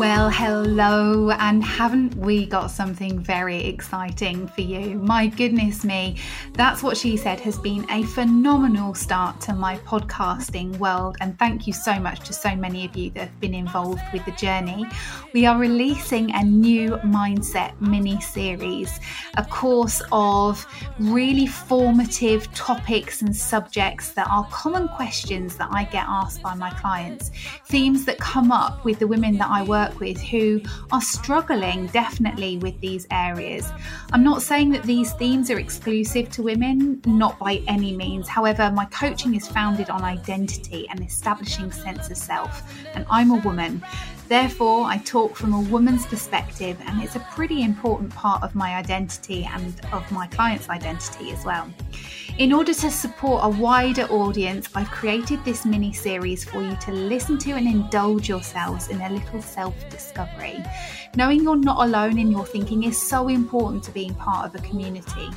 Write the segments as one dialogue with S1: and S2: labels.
S1: Well, hello, and haven't we got something very exciting for you? My goodness me, that's what she said has been a phenomenal start to my podcasting world, and thank you so much to so many of you that have been involved with the journey. We are releasing a new mindset mini series, a course of really formative topics and subjects that are common questions that I get asked by my clients, themes that come up with the women that I work work with who are struggling definitely with these areas. I'm not saying that these themes are exclusive to women, not by any means. However, my coaching is founded on identity and establishing sense of self, and I'm a woman. Therefore, I talk from a woman's perspective, and it's a pretty important part of my identity and of my client's identity as well. In order to support a wider audience, I've created this mini series for you to listen to and indulge yourselves in a little self discovery. Knowing you're not alone in your thinking is so important to being part of a community.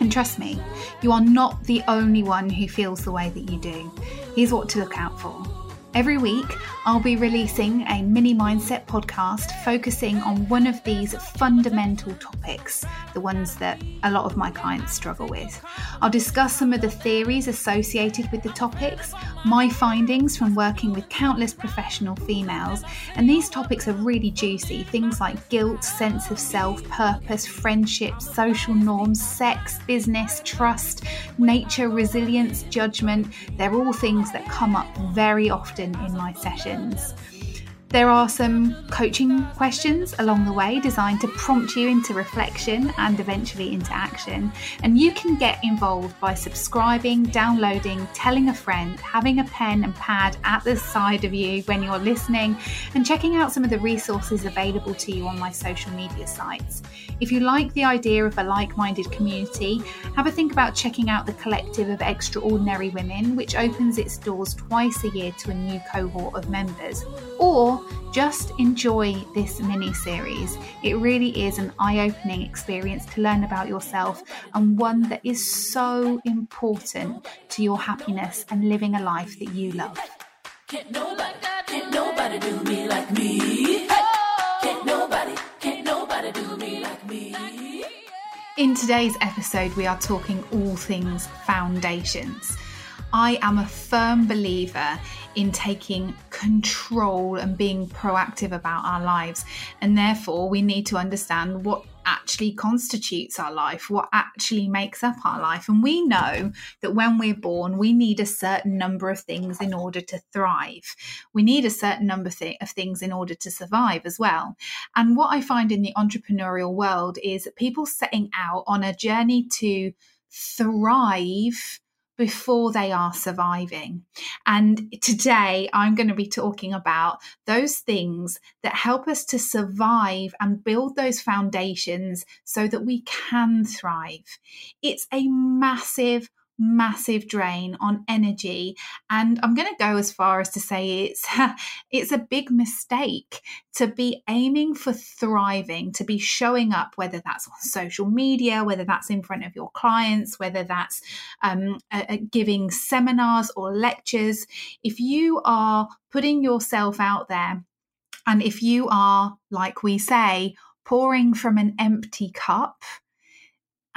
S1: And trust me, you are not the only one who feels the way that you do. Here's what to look out for. Every week, I'll be releasing a mini mindset podcast focusing on one of these fundamental topics, the ones that a lot of my clients struggle with. I'll discuss some of the theories associated with the topics, my findings from working with countless professional females, and these topics are really juicy things like guilt, sense of self, purpose, friendship, social norms, sex, business, trust, nature, resilience, judgment. They're all things that come up very often in my sessions. There are some coaching questions along the way designed to prompt you into reflection and eventually into action. And you can get involved by subscribing, downloading, telling a friend, having a pen and pad at the side of you when you're listening, and checking out some of the resources available to you on my social media sites. If you like the idea of a like minded community, have a think about checking out the collective of extraordinary women, which opens its doors twice a year to a new cohort of members. Or just enjoy this mini series. It really is an eye opening experience to learn about yourself and one that is so important to your happiness and living a life that you love. Can't nobody, can't nobody do me like me. Can't nobody, can't nobody do me like me. In today's episode, we are talking all things foundations. I am a firm believer in taking control and being proactive about our lives. And therefore, we need to understand what actually constitutes our life, what actually makes up our life. And we know that when we're born, we need a certain number of things in order to thrive. We need a certain number of things in order to survive as well. And what I find in the entrepreneurial world is people setting out on a journey to thrive before they are surviving. And today I'm going to be talking about those things that help us to survive and build those foundations so that we can thrive. It's a massive massive drain on energy. And i'm going to go as far as to say it's it's a big mistake to be aiming for thriving to be showing up whether that's on social media whether that's in front of your clients whether that's um, uh, giving seminars or lectures. If you are putting yourself out there and if you are like we say pouring from an empty cup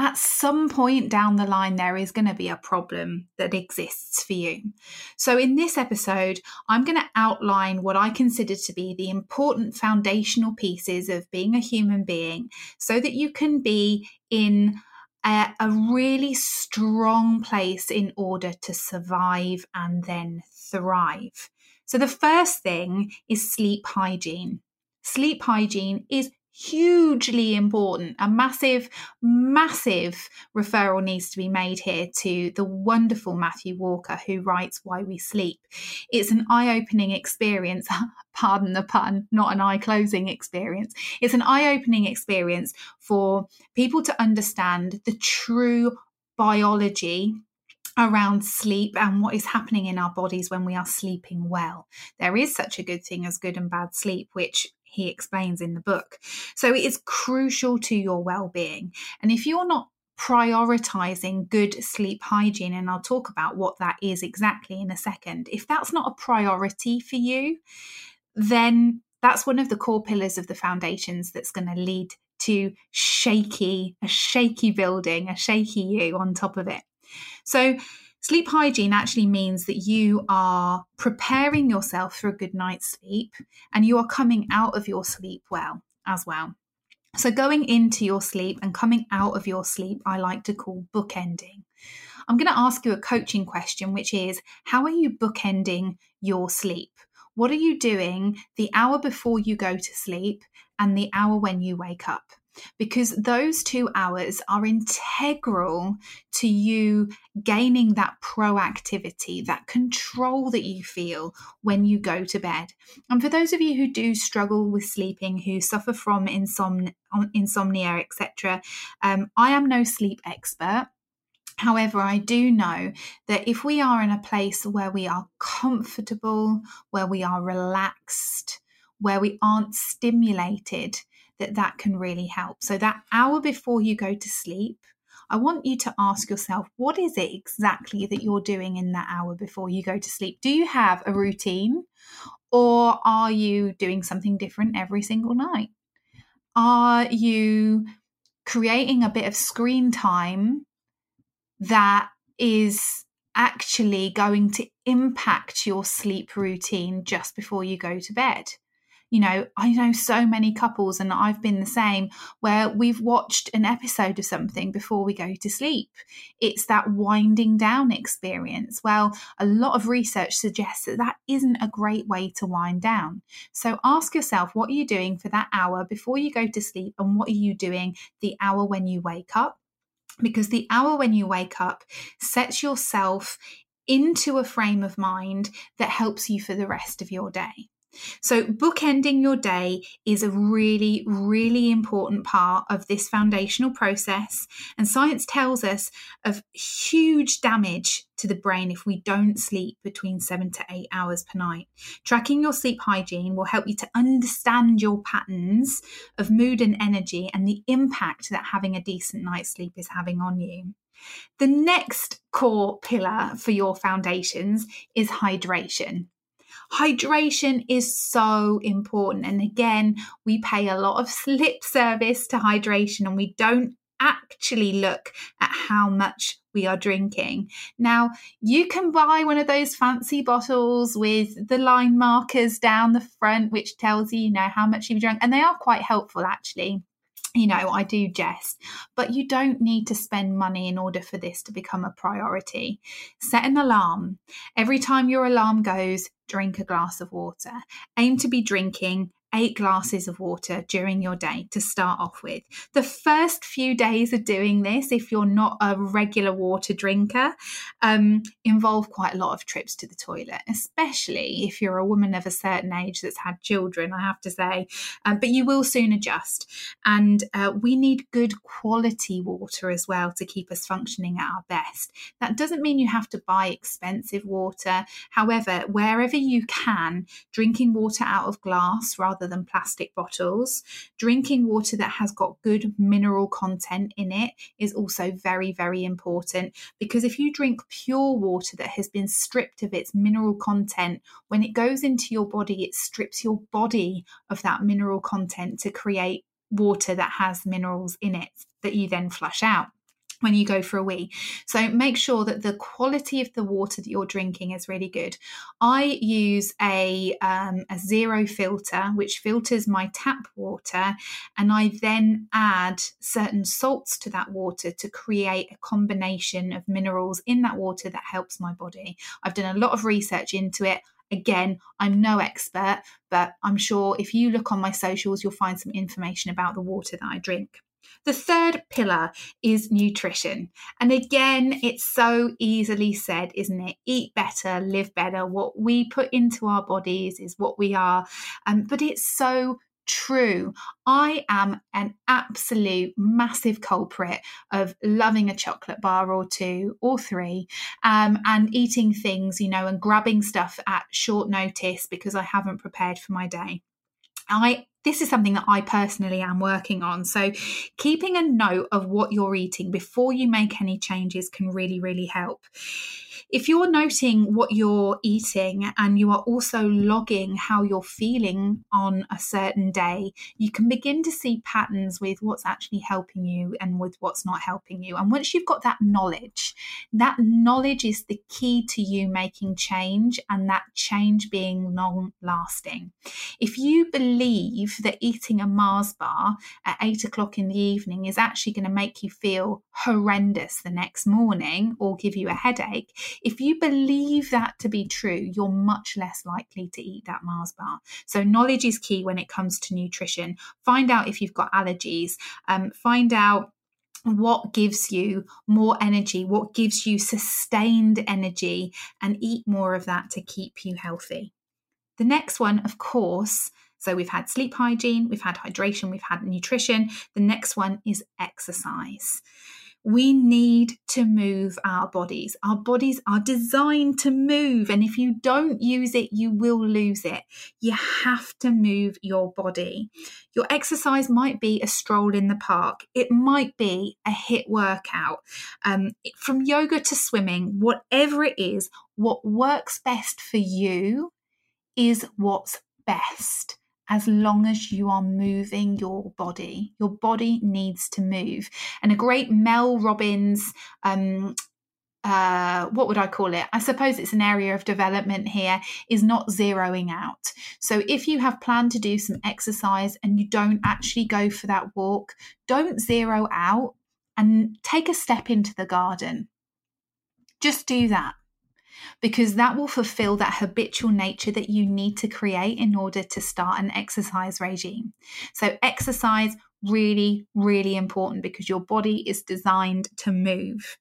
S1: at some point down the line, there is going to be a problem that exists for you. So, in this episode, I'm going to outline what I consider to be the important foundational pieces of being a human being so that you can be in a, a really strong place in order to survive and then thrive. So, the first thing is sleep hygiene. Sleep hygiene is hugely important. A massive, massive referral needs to be made here to the wonderful Matthew Walker, who writes Why We Sleep. It's an eye opening experience, pardon the pun, not an eye closing experience. It's an eye opening experience for people to understand the true biology around sleep and what is happening in our bodies when we are sleeping well. There is such a good thing as good and bad sleep, which he explains in the book. So it is crucial to your well being. And if you're not prioritizing good sleep hygiene, and I'll talk about what that is exactly in a second, if that's not a priority for you, then That's one of the core pillars of the foundations that's going to lead to shaky, a shaky building, a shaky you on top of it. So, sleep hygiene actually means that you are preparing yourself for a good night's sleep and you are coming out of your sleep well as well. So, going into your sleep and coming out of your sleep, I like to call bookending. I'm going to ask you a coaching question, which is How are you bookending your sleep? What are you doing the hour before you go to sleep and the hour when you wake up? Because those two hours are integral to you gaining that proactivity, that control that you feel when you go to bed. And for those of you who do struggle with sleeping, who suffer from insom- insomnia, etc., um, I am no sleep expert. However, I do know that if we are in a place where we are comfortable, where we are relaxed, where we aren't stimulated, that that can really help. So that hour before you go to sleep, I want you to ask yourself, what is it exactly that you're doing in that hour before you go to sleep? Do you have a routine or are you doing something different every single night? Are you creating a bit of screen time that is actually going to impact your sleep routine just before you go to bed. You know, I know so many couples, and I've been the same, where we've watched an episode of something before we go to sleep. It's that winding down experience. Well, a lot of research suggests that that isn't a great way to wind down. So ask yourself, what are you doing for that hour before you go to sleep, and what are you doing the hour when you wake up? because the hour when you wake up sets yourself into a frame of mind that helps you for the rest of your day. So, bookending your day is a really, really important part of this foundational process. And science tells us of huge damage to the brain if we don't sleep between seven to eight hours per night. Tracking your sleep hygiene will help you to understand your patterns of mood and energy and the impact that having a decent night's sleep is having on you. The next core pillar for your foundations is hydration. Hydration is so important. And again, we pay a lot of lip service to hydration and we don't actually look at how much we are drinking. Now, you can buy one of those fancy bottles with the line markers down the front, which tells you, you know, how much you've drunk, and they are quite helpful actually you know, I do jest, but you don't need to spend money in order for this to become a priority. Set an alarm. Every time your alarm goes, drink a glass of water. Aim to be drinking eight glasses of water during your day to start off with. The first few days of doing this, if you're not a regular water drinker, um, involve quite a lot of trips to the toilet, especially if you're a woman of a certain age that's had children, I have to say. Um, but you will soon adjust. And uh, we need good quality water as well to keep us functioning at our best. That doesn't mean you have to buy expensive water. However, wherever you can, drinking water out of glass rather rather than plastic bottles. Drinking water that has got good mineral content in it is also very, very important because if you drink pure water that has been stripped of its mineral content, when it goes into your body, it strips your body of that mineral content to create water that has minerals in it that you then flush out when you go for a wee. So make sure that the quality of the water that you're drinking is really good. I use a, um, a zero filter, which filters my tap water, and I then add certain salts to that water to create a combination of minerals in that water that helps my body. I've done a lot of research into it. Again, I'm no expert, but I'm sure if you look on my socials, you'll find some information about the water that I drink. The third pillar is nutrition. And again, it's so easily said, isn't it? Eat better, live better. What we put into our bodies is what we are. Um, but it's so true. I am an absolute massive culprit of loving a chocolate bar or two or three um, and eating things, you know, and grabbing stuff at short notice because I haven't prepared for my day. I this is something that I personally am working on. So, keeping a note of what you're eating before you make any changes can really, really help. If you're noting what you're eating and you are also logging how you're feeling on a certain day, you can begin to see patterns with what's actually helping you and with what's not helping you. And once you've got that knowledge, that knowledge is the key to you making change and that change being long lasting. If you believe that eating a Mars bar at eight o'clock in the evening is actually going to make you feel horrendous the next morning or give you a headache, if you believe that to be true, you're much less likely to eat that Mars bar. So, knowledge is key when it comes to nutrition. Find out if you've got allergies, um, find out what gives you more energy, what gives you sustained energy, and eat more of that to keep you healthy. The next one, of course, so we've had sleep hygiene, we've had hydration, we've had nutrition. The next one is exercise. We need to move our bodies. Our bodies are designed to move. And if you don't use it, you will lose it. You have to move your body. Your exercise might be a stroll in the park, it might be a HIIT workout. Um, from yoga to swimming, whatever it is, what works best for you is what's best as long as you are moving your body. Your body needs to move. And a great Mel Robbins um, uh, what would I call it? I suppose it's an area of development here, is not zeroing out. So if you have planned to do some exercise and you don't actually go for that walk, don't zero out and take a step into the garden. Just do that because that will fulfill that habitual nature that you need to create in order to start an exercise regime. So, exercise really, really important because your body is designed to move.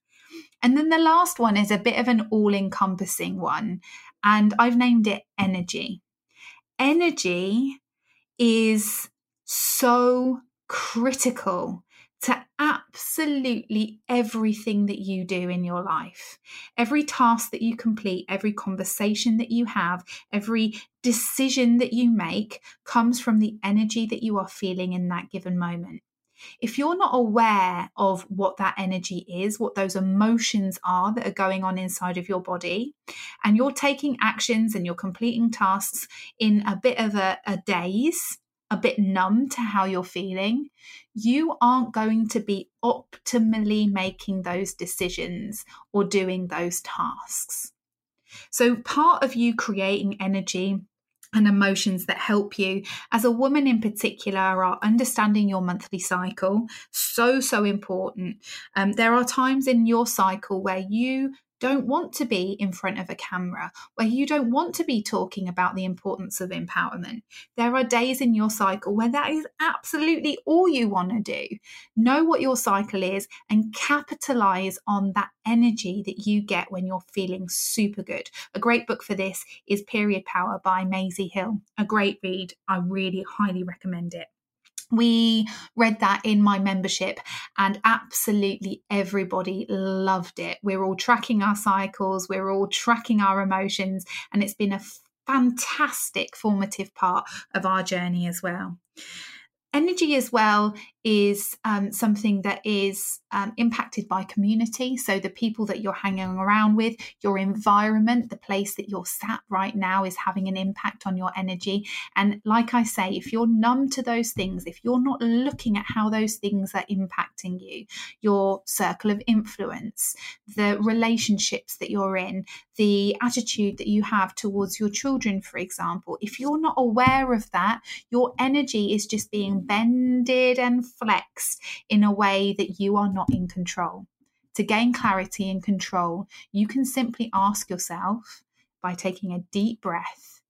S1: And then the last one is a bit of an all encompassing one, and I've named it energy. Energy is so critical to absolutely everything that you do in your life. Every task that you complete, every conversation that you have, every decision that you make comes from the energy that you are feeling in that given moment. If you're not aware of what that energy is, what those emotions are that are going on inside of your body, and you're taking actions and you're completing tasks in a bit of a, a daze, a bit numb to how you're feeling, you aren't going to be optimally making those decisions or doing those tasks. So, part of you creating energy and emotions that help you as a woman in particular are understanding your monthly cycle so so important um, there are times in your cycle where you don't want to be in front of a camera, where you don't want to be talking about the importance of empowerment. There are days in your cycle where that is absolutely all you want to do. Know what your cycle is and capitalize on that energy that you get when you're feeling super good. A great book for this is Period Power by Maisie Hill. A great read. I really highly recommend it we read that in my membership and absolutely everybody loved it. We're all tracking our cycles, we're all tracking our emotions, and it's been a fantastic formative part of our journey as well. Energy as well is um, something that is um, impacted by community. So, the people that you're hanging around with, your environment, the place that you're sat right now is having an impact on your energy. And, like I say, if you're numb to those things, if you're not looking at how those things are impacting you, your circle of influence, the relationships that you're in, the attitude that you have towards your children, for example, if you're not aware of that, your energy is just being bended and flexed in a way that you are not in control. To gain clarity and control, you can simply ask yourself by taking a deep breath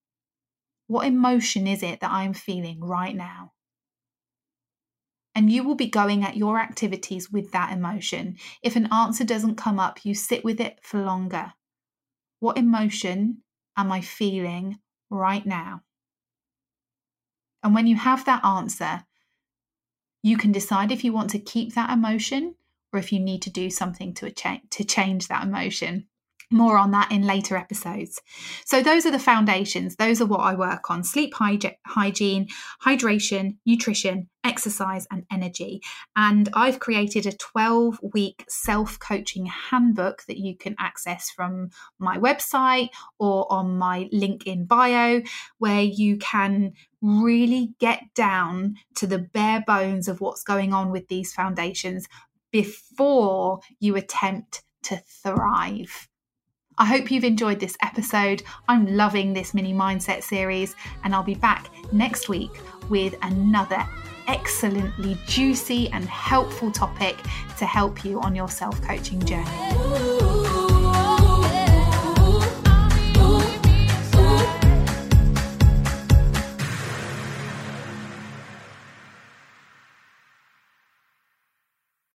S1: what emotion is it that I'm feeling right now? And you will be going at your activities with that emotion. If an answer doesn't come up, you sit with it for longer. What emotion am I feeling right now? And when you have that answer, you can decide if you want to keep that emotion or if you need to do something to, cha- to change that emotion. More on that in later episodes. So, those are the foundations. Those are what I work on sleep hygiene, hydration, nutrition, exercise, and energy. And I've created a 12 week self coaching handbook that you can access from my website or on my link in bio, where you can really get down to the bare bones of what's going on with these foundations before you attempt to thrive. I hope you've enjoyed this episode. I'm loving this mini mindset series, and I'll be back next week with another excellently juicy and helpful topic to help you on your self coaching journey.